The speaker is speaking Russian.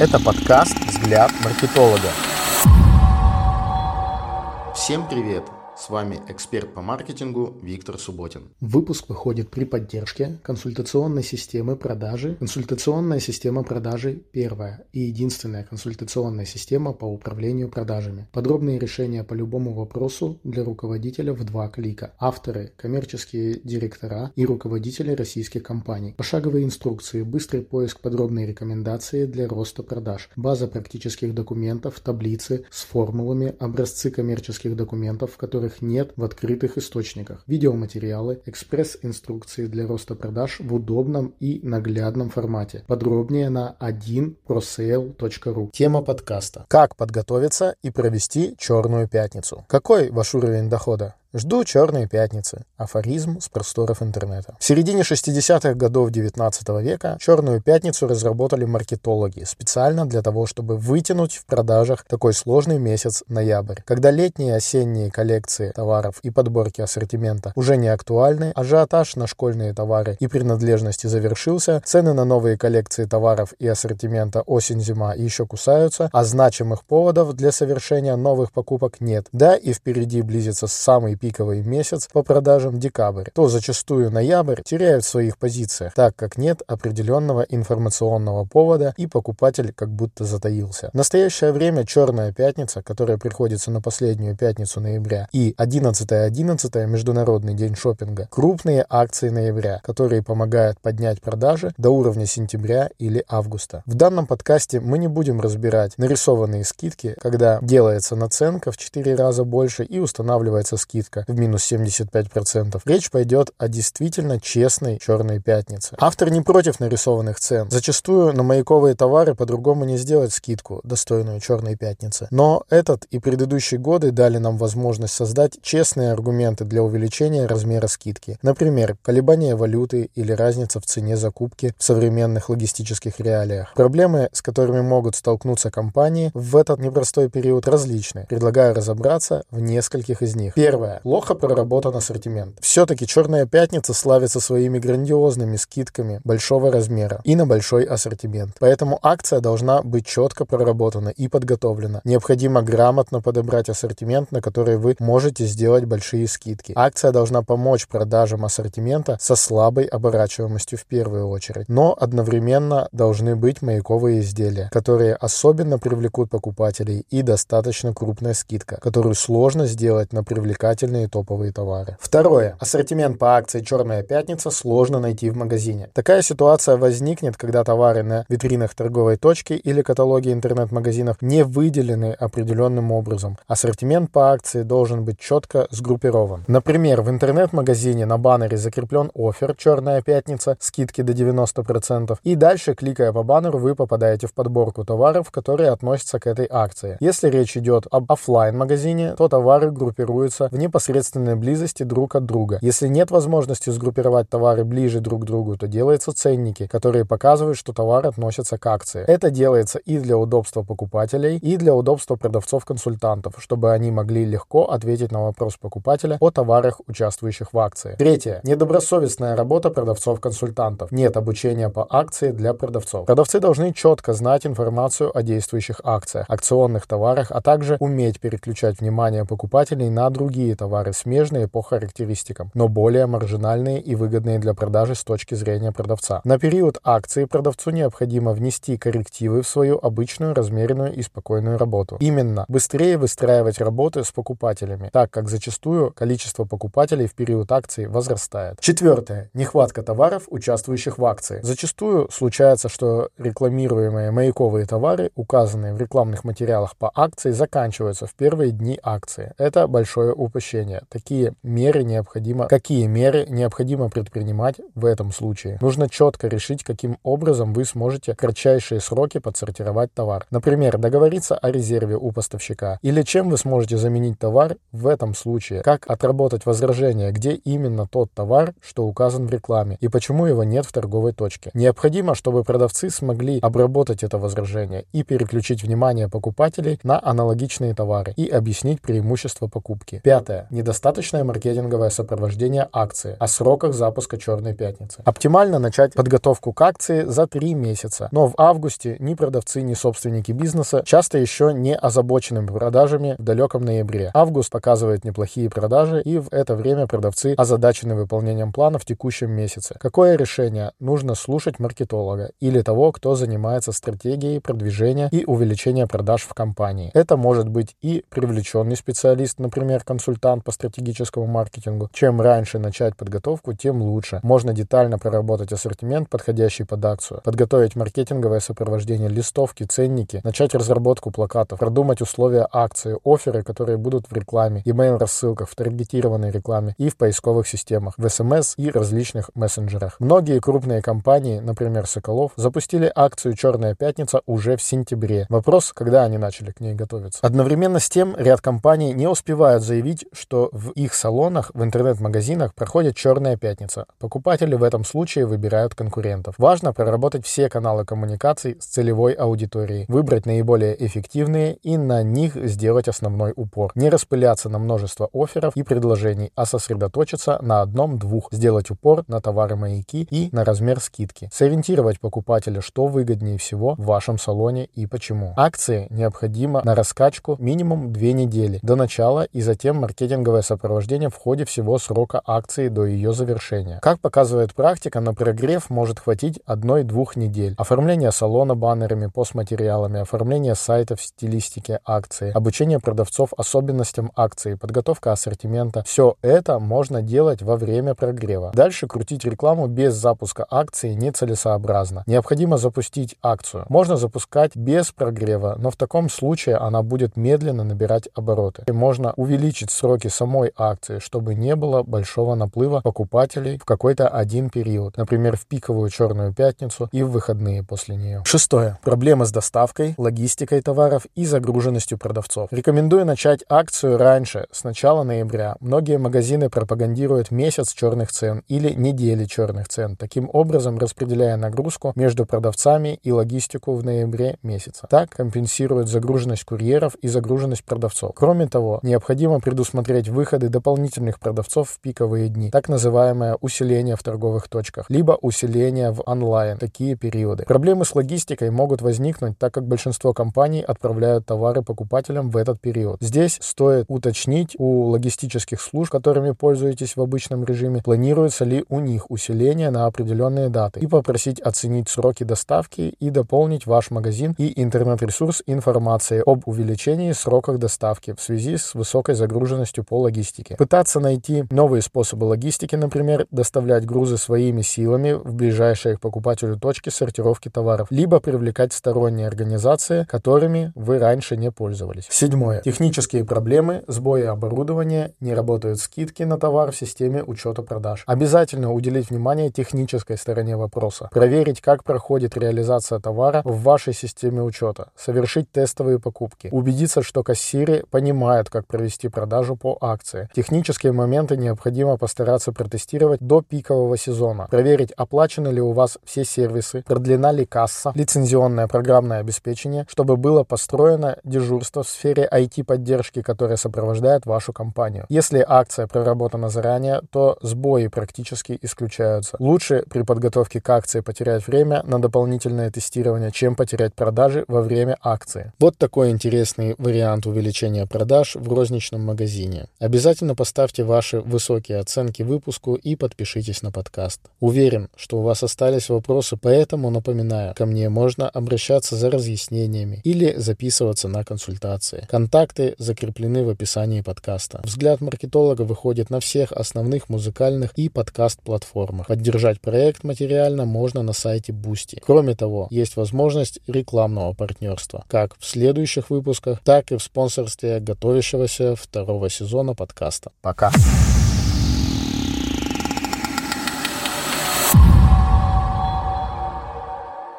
Это подкаст «Взгляд маркетолога». Всем привет! С вами эксперт по маркетингу Виктор Субботин. Выпуск выходит при поддержке консультационной системы продажи. Консультационная система продажи – первая и единственная консультационная система по управлению продажами. Подробные решения по любому вопросу для руководителя в два клика. Авторы – коммерческие директора и руководители российских компаний. Пошаговые инструкции, быстрый поиск, подробные рекомендации для роста продаж. База практических документов, таблицы с формулами, образцы коммерческих документов, в которых которых нет в открытых источниках, видеоматериалы, экспресс-инструкции для роста продаж в удобном и наглядном формате. Подробнее на 1prosale.ru. Тема подкаста. Как подготовиться и провести черную пятницу? Какой ваш уровень дохода? Жду черные пятницы. Афоризм с просторов интернета. В середине 60-х годов 19 века черную пятницу разработали маркетологи специально для того, чтобы вытянуть в продажах такой сложный месяц ноябрь. Когда летние и осенние коллекции товаров и подборки ассортимента уже не актуальны, ажиотаж на школьные товары и принадлежности завершился, цены на новые коллекции товаров и ассортимента осень-зима еще кусаются, а значимых поводов для совершения новых покупок нет. Да, и впереди близится самый пиковый месяц по продажам декабрь, то зачастую ноябрь теряют в своих позициях, так как нет определенного информационного повода и покупатель как будто затаился. В настоящее время Черная пятница, которая приходится на последнюю пятницу ноября, и 11.11 .11, Международный день шопинга, крупные акции ноября, которые помогают поднять продажи до уровня сентября или августа. В данном подкасте мы не будем разбирать нарисованные скидки, когда делается наценка в 4 раза больше и устанавливается скидка скидка в минус 75%. Речь пойдет о действительно честной черной пятнице. Автор не против нарисованных цен. Зачастую на маяковые товары по-другому не сделать скидку, достойную черной пятницы. Но этот и предыдущие годы дали нам возможность создать честные аргументы для увеличения размера скидки. Например, колебания валюты или разница в цене закупки в современных логистических реалиях. Проблемы, с которыми могут столкнуться компании в этот непростой период различны. Предлагаю разобраться в нескольких из них. Первое плохо проработан ассортимент. Все-таки «Черная пятница» славится своими грандиозными скидками большого размера и на большой ассортимент. Поэтому акция должна быть четко проработана и подготовлена. Необходимо грамотно подобрать ассортимент, на который вы можете сделать большие скидки. Акция должна помочь продажам ассортимента со слабой оборачиваемостью в первую очередь. Но одновременно должны быть маяковые изделия, которые особенно привлекут покупателей и достаточно крупная скидка, которую сложно сделать на привлекательный актуальные топовые товары. Второе. Ассортимент по акции «Черная пятница» сложно найти в магазине. Такая ситуация возникнет, когда товары на витринах торговой точки или каталоге интернет-магазинов не выделены определенным образом. Ассортимент по акции должен быть четко сгруппирован. Например, в интернет-магазине на баннере закреплен офер «Черная пятница», скидки до 90%, и дальше, кликая по баннеру, вы попадаете в подборку товаров, которые относятся к этой акции. Если речь идет об офлайн магазине то товары группируются в непосредственном непосредственной близости друг от друга. Если нет возможности сгруппировать товары ближе друг к другу, то делаются ценники, которые показывают, что товар относится к акции. Это делается и для удобства покупателей, и для удобства продавцов-консультантов, чтобы они могли легко ответить на вопрос покупателя о товарах, участвующих в акции. Третье. Недобросовестная работа продавцов-консультантов. Нет обучения по акции для продавцов. Продавцы должны четко знать информацию о действующих акциях, акционных товарах, а также уметь переключать внимание покупателей на другие товары товары смежные по характеристикам, но более маржинальные и выгодные для продажи с точки зрения продавца. На период акции продавцу необходимо внести коррективы в свою обычную, размеренную и спокойную работу. Именно быстрее выстраивать работы с покупателями, так как зачастую количество покупателей в период акции возрастает. Четвертое. Нехватка товаров, участвующих в акции. Зачастую случается, что рекламируемые маяковые товары, указанные в рекламных материалах по акции, заканчиваются в первые дни акции. Это большое упущение лечения. Такие меры необходимо, какие меры необходимо предпринимать в этом случае? Нужно четко решить, каким образом вы сможете в кратчайшие сроки подсортировать товар. Например, договориться о резерве у поставщика. Или чем вы сможете заменить товар в этом случае. Как отработать возражение, где именно тот товар, что указан в рекламе, и почему его нет в торговой точке. Необходимо, чтобы продавцы смогли обработать это возражение и переключить внимание покупателей на аналогичные товары и объяснить преимущества покупки. Пятое Пятое. Недостаточное маркетинговое сопровождение акции о сроках запуска «Черной пятницы». Оптимально начать подготовку к акции за три месяца, но в августе ни продавцы, ни собственники бизнеса часто еще не озабочены продажами в далеком ноябре. Август показывает неплохие продажи, и в это время продавцы озадачены выполнением плана в текущем месяце. Какое решение? Нужно слушать маркетолога или того, кто занимается стратегией продвижения и увеличения продаж в компании. Это может быть и привлеченный специалист, например, консультант по стратегическому маркетингу. Чем раньше начать подготовку, тем лучше. Можно детально проработать ассортимент, подходящий под акцию, подготовить маркетинговое сопровождение, листовки, ценники, начать разработку плакатов, продумать условия акции, оферы, которые будут в рекламе, email рассылках, в таргетированной рекламе и в поисковых системах, в СМС и различных мессенджерах. Многие крупные компании, например, Соколов, запустили акцию «Черная пятница» уже в сентябре. Вопрос, когда они начали к ней готовиться. Одновременно с тем, ряд компаний не успевают заявить, что в их салонах, в интернет-магазинах проходит «Черная пятница». Покупатели в этом случае выбирают конкурентов. Важно проработать все каналы коммуникаций с целевой аудиторией, выбрать наиболее эффективные и на них сделать основной упор. Не распыляться на множество офферов и предложений, а сосредоточиться на одном-двух, сделать упор на товары-маяки и на размер скидки. Сориентировать покупателя, что выгоднее всего в вашем салоне и почему. Акции необходимо на раскачку минимум две недели до начала и затем маркетинговое сопровождение в ходе всего срока акции до ее завершения. Как показывает практика, на прогрев может хватить одной-двух недель. Оформление салона баннерами, постматериалами, оформление сайта в стилистике акции, обучение продавцов особенностям акции, подготовка ассортимента. Все это можно делать во время прогрева. Дальше крутить рекламу без запуска акции нецелесообразно. Необходимо запустить акцию. Можно запускать без прогрева, но в таком случае она будет медленно набирать обороты. Можно увеличить сроки самой акции, чтобы не было большого наплыва покупателей в какой-то один период, например, в пиковую черную пятницу и в выходные после нее. Шестое. Проблемы с доставкой, логистикой товаров и загруженностью продавцов. Рекомендую начать акцию раньше, с начала ноября. Многие магазины пропагандируют месяц черных цен или недели черных цен, таким образом распределяя нагрузку между продавцами и логистику в ноябре месяца. Так компенсируют загруженность курьеров и загруженность продавцов. Кроме того, необходимо предусмотреть выходы дополнительных продавцов в пиковые дни, так называемое усиление в торговых точках, либо усиление в онлайн, такие периоды. Проблемы с логистикой могут возникнуть, так как большинство компаний отправляют товары покупателям в этот период. Здесь стоит уточнить у логистических служб, которыми пользуетесь в обычном режиме, планируется ли у них усиление на определенные даты и попросить оценить сроки доставки и дополнить ваш магазин и интернет-ресурс информацией об увеличении сроках доставки в связи с высокой загруженностью по логистике. Пытаться найти новые способы логистики, например, доставлять грузы своими силами в ближайшие к покупателю точки сортировки товаров, либо привлекать сторонние организации, которыми вы раньше не пользовались. Седьмое. Технические проблемы, сбои оборудования, не работают скидки на товар в системе учета продаж. Обязательно уделить внимание технической стороне вопроса. Проверить, как проходит реализация товара в вашей системе учета. Совершить тестовые покупки. Убедиться, что кассиры понимают, как провести продажу по акции. Технические моменты необходимо постараться протестировать до пикового сезона. Проверить, оплачены ли у вас все сервисы, продлена ли касса, лицензионное программное обеспечение, чтобы было построено дежурство в сфере IT-поддержки, которое сопровождает вашу компанию. Если акция проработана заранее, то сбои практически исключаются. Лучше при подготовке к акции потерять время на дополнительное тестирование, чем потерять продажи во время акции. Вот такой интересный вариант увеличения продаж в розничном магазине. Обязательно поставьте ваши высокие оценки выпуску и подпишитесь на подкаст. Уверен, что у вас остались вопросы, поэтому напоминаю, ко мне можно обращаться за разъяснениями или записываться на консультации. Контакты закреплены в описании подкаста. Взгляд маркетолога выходит на всех основных музыкальных и подкаст-платформах. Поддержать проект материально можно на сайте Boosty. Кроме того, есть возможность рекламного партнерства, как в следующих выпусках, так и в спонсорстве готовящегося второго сезона подкаста. Пока!